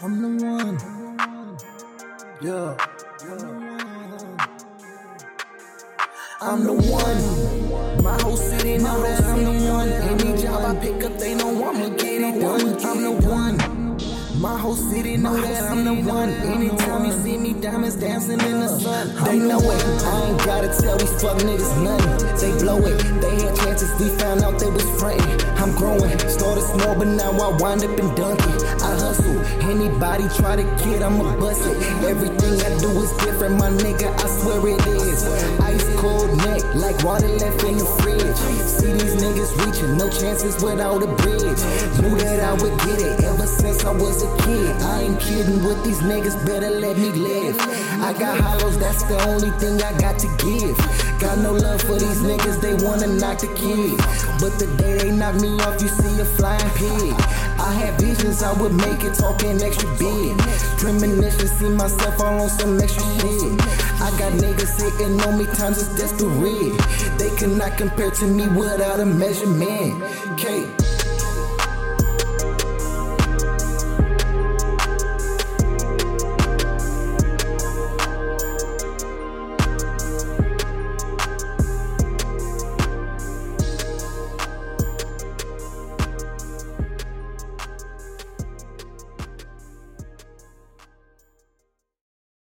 I'm the one. Yeah. I'm the one. My whole city know that I'm the one. Any job I pick up, they know I'ma get it done. I'm the one. My whole city know that I'm the one. Anytime you see me, diamonds dancing in the sun. They know it. I ain't gotta tell these fuck niggas nothing. They blow it. They had chances, we found out they was frontin'. Growing. Started small, but now I wind up in Dunkin'. I hustle. Anybody try to get, I'ma bust it. Everything I do is different, my nigga. I swear it is. Ice cold neck, like water left in the fridge. See reaching, no chances without a bridge. Knew that I would get it ever since I was a kid. I ain't kidding with these niggas, better let me live. I got hollows, that's the only thing I got to give. Got no love for these niggas, they wanna knock the kid. But the day they knock me off, you see a flying pig. I had visions, I would make it talking extra big. Premonition, see myself all on some extra shit. I got niggas sitting on me, times it's desperate. They cannot compare to me without a measurement. K.